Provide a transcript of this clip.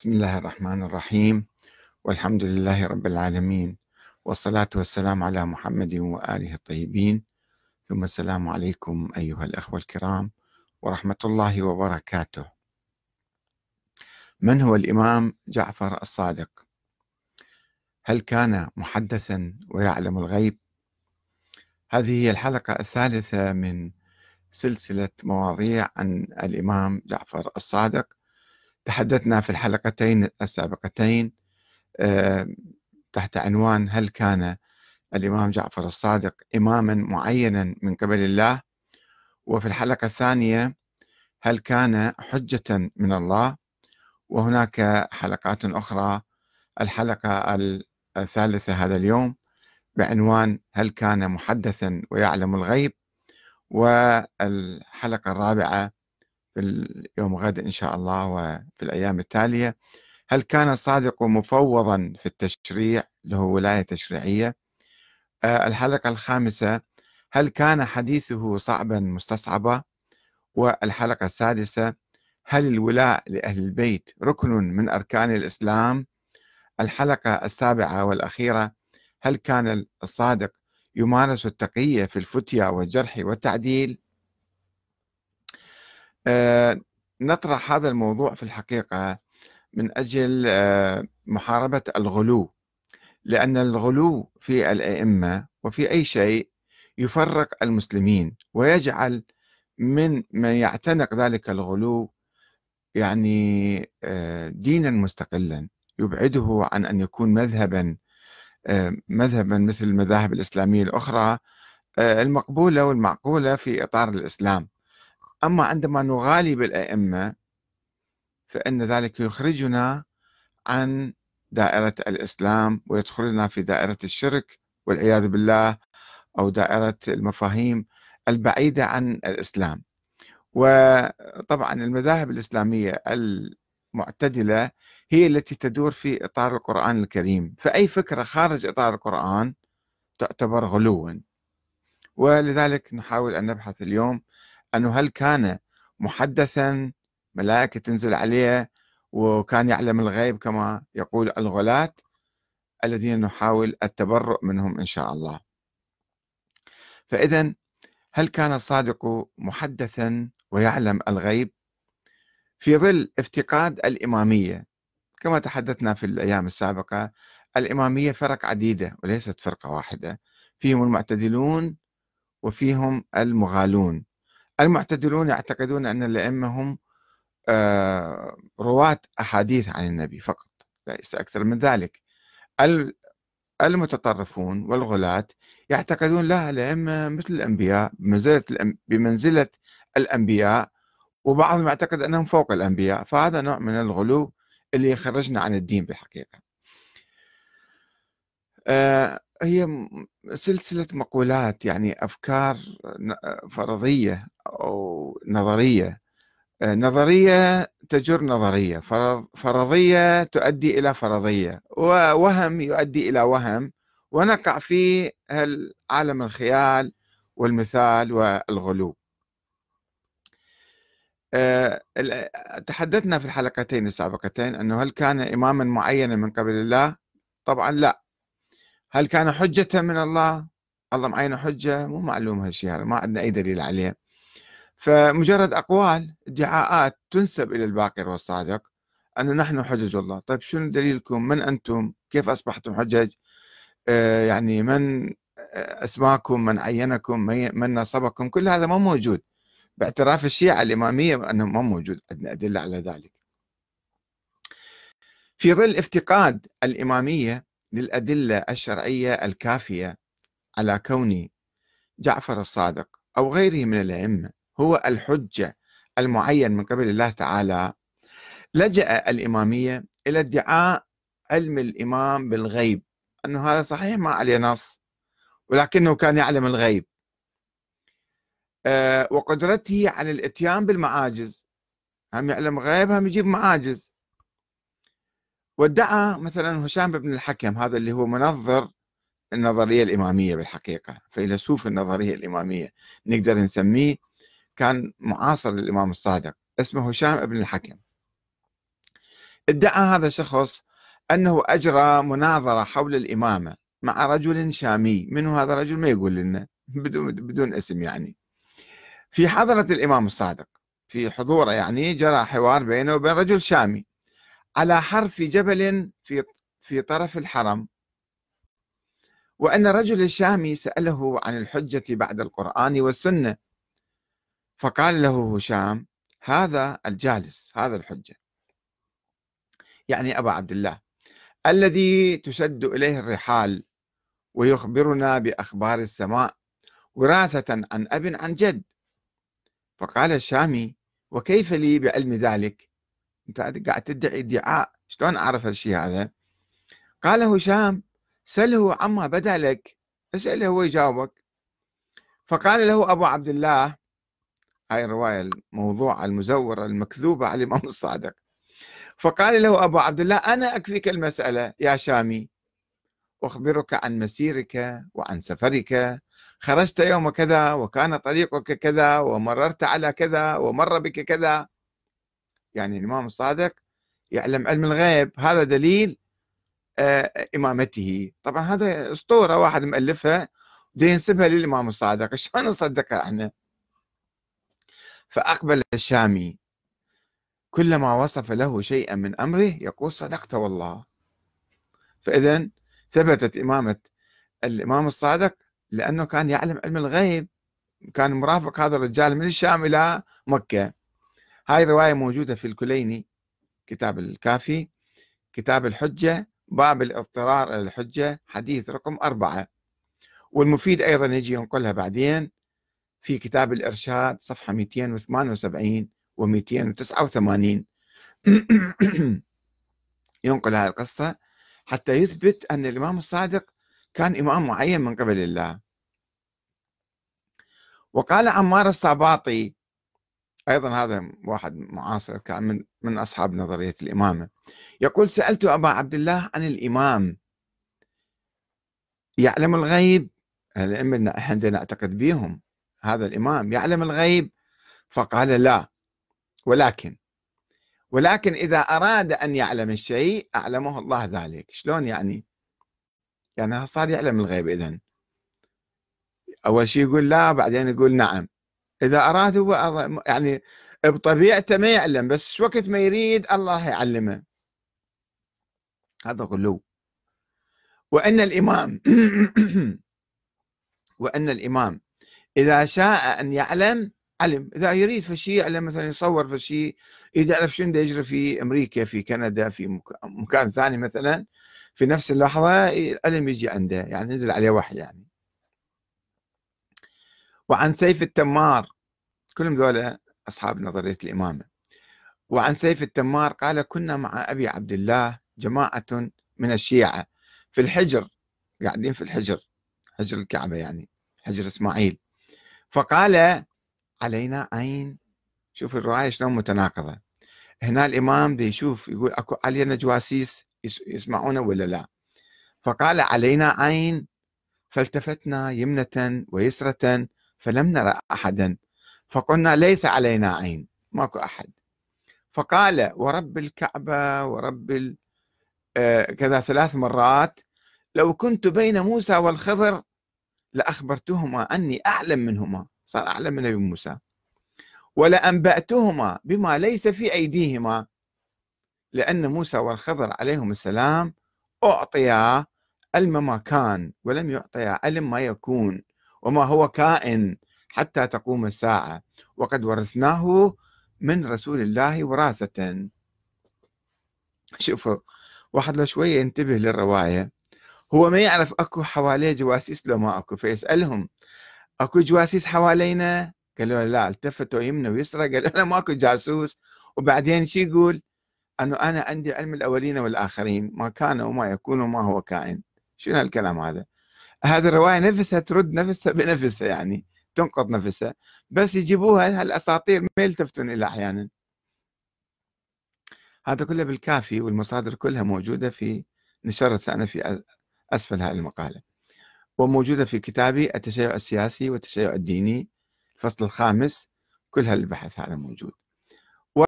بسم الله الرحمن الرحيم. والحمد لله رب العالمين. والصلاة والسلام على محمد وآله الطيبين. ثم السلام عليكم أيها الأخوة الكرام ورحمة الله وبركاته. من هو الإمام جعفر الصادق؟ هل كان محدثا ويعلم الغيب؟ هذه هي الحلقة الثالثة من سلسلة مواضيع عن الإمام جعفر الصادق. تحدثنا في الحلقتين السابقتين آه، تحت عنوان هل كان الإمام جعفر الصادق إماما معينا من قبل الله؟ وفي الحلقة الثانية هل كان حجة من الله؟ وهناك حلقات أخرى الحلقة الثالثة هذا اليوم بعنوان هل كان محدثا ويعلم الغيب؟ والحلقة الرابعة في اليوم غد إن شاء الله وفي الأيام التالية. هل كان الصادق مفوضا في التشريع؟ له ولاية تشريعية. آه، الحلقة الخامسة. هل كان حديثه صعبا مستصعبا والحلقة السادسة. هل الولاء لأهل البيت ركن من أركان الإسلام؟ الحلقة السابعة والأخيرة. هل كان الصادق يمارس التقية في الفتيا والجرح والتعديل؟ نطرح هذا الموضوع في الحقيقة من أجل آه، محاربة الغلو لأن الغلو في الأئمة وفي أي شيء يفرق المسلمين ويجعل من من يعتنق ذلك الغلو يعني آه، دينا مستقلا يبعده عن أن يكون مذهبا مذهبا مثل المذاهب الإسلامية الأخرى المقبولة والمعقولة في إطار الإسلام. أما عندما نغالي بالأئمة فإن ذلك يخرجنا عن دائرة الإسلام ويدخلنا في دائرة الشرك والعياذ بالله أو دائرة المفاهيم البعيدة عن الإسلام. وطبعا المذاهب الإسلامية المعتدلة هي التي تدور في إطار القرآن الكريم. فأي فكرة خارج إطار القرآن تعتبر غلوا. ولذلك نحاول أن نبحث اليوم أنه هل كان محدثا ملائكة تنزل عليه وكان يعلم الغيب كما يقول الغلاة الذين نحاول التبرؤ منهم إن شاء الله. فإذا هل كان الصادق محدثا ويعلم الغيب؟ في ظل افتقاد الإمامية كما تحدثنا في الأيام السابقة الإمامية فرق عديدة وليست فرقة واحدة. فيهم المعتدلون وفيهم المغالون. المعتدلون يعتقدون أن الأئمة هم آه، رواة أحاديث عن النبي فقط ليس أكثر من ذلك. المتطرفون والغلاة يعتقدون لا الأئمة مثل الأنبياء بمنزلة, بمنزلة الأنبياء وبعضهم يعتقد أنهم فوق الأنبياء فهذا نوع من الغلو اللي يخرجنا عن الدين بالحقيقة. هي سلسلة مقولات يعني أفكار فرضية أو نظرية. آه، نظرية تجر نظرية فرضية تؤدي إلى فرضية ووهم يؤدي إلى وهم. ونقع في عالم الخيال والمثال والغلو. آه، تحدثنا في الحلقتين السابقتين أنه هل كان إماما معينا من قبل الله؟ طبعا لا. هل كان حجة من الله؟ الله معين حجة؟ مو معلوم هالشيء هذا ما عندنا أي دليل عليه. فمجرد أقوال ادعاءات تنسب إلى الباقر والصادق أنه نحن حجج الله. طيب شنو دليلكم؟ من أنتم؟ كيف أصبحتم حجج؟ آه يعني من أسماكم؟ من عينكم؟ من نصبكم؟ كل هذا ما موجود. باعتراف الشيعة الإمامية أنه ما موجود. عندنا أدلة على ذلك. في ظل افتقاد الإمامية للأدلة الشرعية الكافية على كون جعفر الصادق أو غيره من الأئمة هو الحجة المعين من قبل الله تعالى لجأ الإمامية إلى ادعاء علم الإمام بالغيب. أنه هذا صحيح ما عليه نص ولكنه كان يعلم الغيب. آه، وقدرته على الإتيان بالمعاجز. هم يعلم غيب هم يجيب معاجز. وادعى مثلا هشام بن الحكم هذا اللي هو منظر النظرية الإمامية بالحقيقة فيلسوف النظرية الإمامية نقدر نسميه كان معاصر للإمام الصادق اسمه هشام بن الحكم. ادعى هذا الشخص أنه أجرى مناظرة حول الإمامة مع رجل شامي منه هذا الرجل؟ ما يقول لنا بدون, بدون اسم يعني. في حضرة الإمام الصادق في حضوره يعني جرى حوار بينه وبين رجل شامي. على حرف جبل في في طرف الحرم. وأن الرجل الشامي سأله عن الحجة بعد القرآن والسنة. فقال له هشام هذا الجالس هذا الحجة. يعني أبا عبد الله الذي تشد إليه الرحال ويخبرنا بأخبار السماء وراثة عن أب عن جد. فقال الشامي وكيف لي بعلم ذلك؟ أنت قاعد تدعي ادعاء شلون أعرف الشيء هذا؟ قال هشام سله عما بدأ لك اسأله هو يجاوبك. فقال له أبو عبد الله هاي الرواية الموضوعة المزورة المكذوبة على الإمام الصادق. فقال له أبو عبد الله أنا أكفيك المسألة يا شامي. أخبرك عن مسيرك وعن سفرك. خرجت يوم كذا وكان طريقك كذا ومررت على كذا ومر بك كذا. يعني الإمام الصادق يعلم علم الغيب هذا دليل آه، إمامته. طبعا هذا أسطورة واحد مؤلفها ينسبها للإمام الصادق. شلون نصدقها إحنا؟ فأقبل الشامي كلما وصف له شيئا من أمره يقول صدقت والله. فإذا ثبتت إمامة الإمام الصادق لأنه كان يعلم علم الغيب. كان مرافق هذا الرجال من الشام إلى مكة. هاي الرواية موجودة في الكليني كتاب الكافي كتاب الحجة باب الاضطرار إلى الحجة حديث رقم أربعة. والمفيد أيضا يجي ينقلها بعدين في كتاب الإرشاد صفحة 278 و 289 ينقل هذه القصة حتى يثبت أن الإمام الصادق كان إمام معين من قبل الله. وقال عمار الصباطي أيضا هذا واحد معاصر كان من, من أصحاب نظرية الإمامة. يقول سألت أبا عبد الله عن الإمام. يعلم الغيب. الأئمة إحنا نعتقد بهم هذا الإمام. يعلم الغيب؟ فقال لا. ولكن ولكن إذا أراد أن يعلم الشيء أعلمه الله ذلك. شلون يعني؟ يعني صار يعلم الغيب إذن. أول شيء يقول لا بعدين يقول نعم. إذا أراد هو يعني بطبيعته ما يعلم بس وقت ما يريد الله يعلمه. هذا غلو. وأن الإمام وأن الإمام إذا شاء أن يعلم علم. إذا يريد في شيء يعلم مثلا يصور في شيء يعرف شنو يجري في أمريكا في كندا في مكان ثاني مثلا في نفس اللحظة العلم يجي عنده. يعني نزل عليه وحي يعني. وعن سيف التمار كلهم ذولا أصحاب نظرية الإمامة. وعن سيف التمار قال كنا مع أبي عبد الله جماعة من الشيعة في الحجر قاعدين في الحجر حجر الكعبة يعني حجر إسماعيل. فقال علينا عين شوف الرواية شلون متناقضة. هنا الإمام بيشوف يشوف يقول أكو علينا جواسيس يسمعونه ولا لا؟ فقال علينا عين فالتفتنا يمنة ويسرة فلم نرى أحدا. فقلنا ليس علينا عين ماكو أحد. فقال ورب الكعبة ورب آه، كذا ثلاث مرات لو كنت بين موسى والخضر لأخبرتهما أني أعلم منهما. صار أعلم من نبي موسى. ولأنبأتهما بما ليس في أيديهما لأن موسى والخضر عليهم السلام أعطيا علم ما كان ولم يعطيا علم ما يكون. وما هو كائن حتى تقوم الساعة. وقد ورثناه من رسول الله وراثة. شوفوا واحد لو شوية ينتبه للرواية. هو ما يعرف أكو حواليه جواسيس لو ما أكو فيسألهم أكو جواسيس حوالينا؟ قالوا لا التفتوا يمنى ويسرى قالوا لا ماكو جاسوس. وبعدين شو يقول؟ أنه أنا عندي علم الأولين والآخرين ما كان وما يكون وما هو كائن. شنو الكلام هذا؟ هذه الرواية نفسها ترد نفسها بنفسها يعني تنقض نفسها بس يجيبوها هالاساطير ما يلتفتون إلى أحيانا. هذا كله بالكافي والمصادر كلها موجودة في نشرت أنا في أسفل هذه المقالة. وموجودة في كتابي التشيع السياسي والتشيع الديني الفصل الخامس كل هالبحث هذا موجود.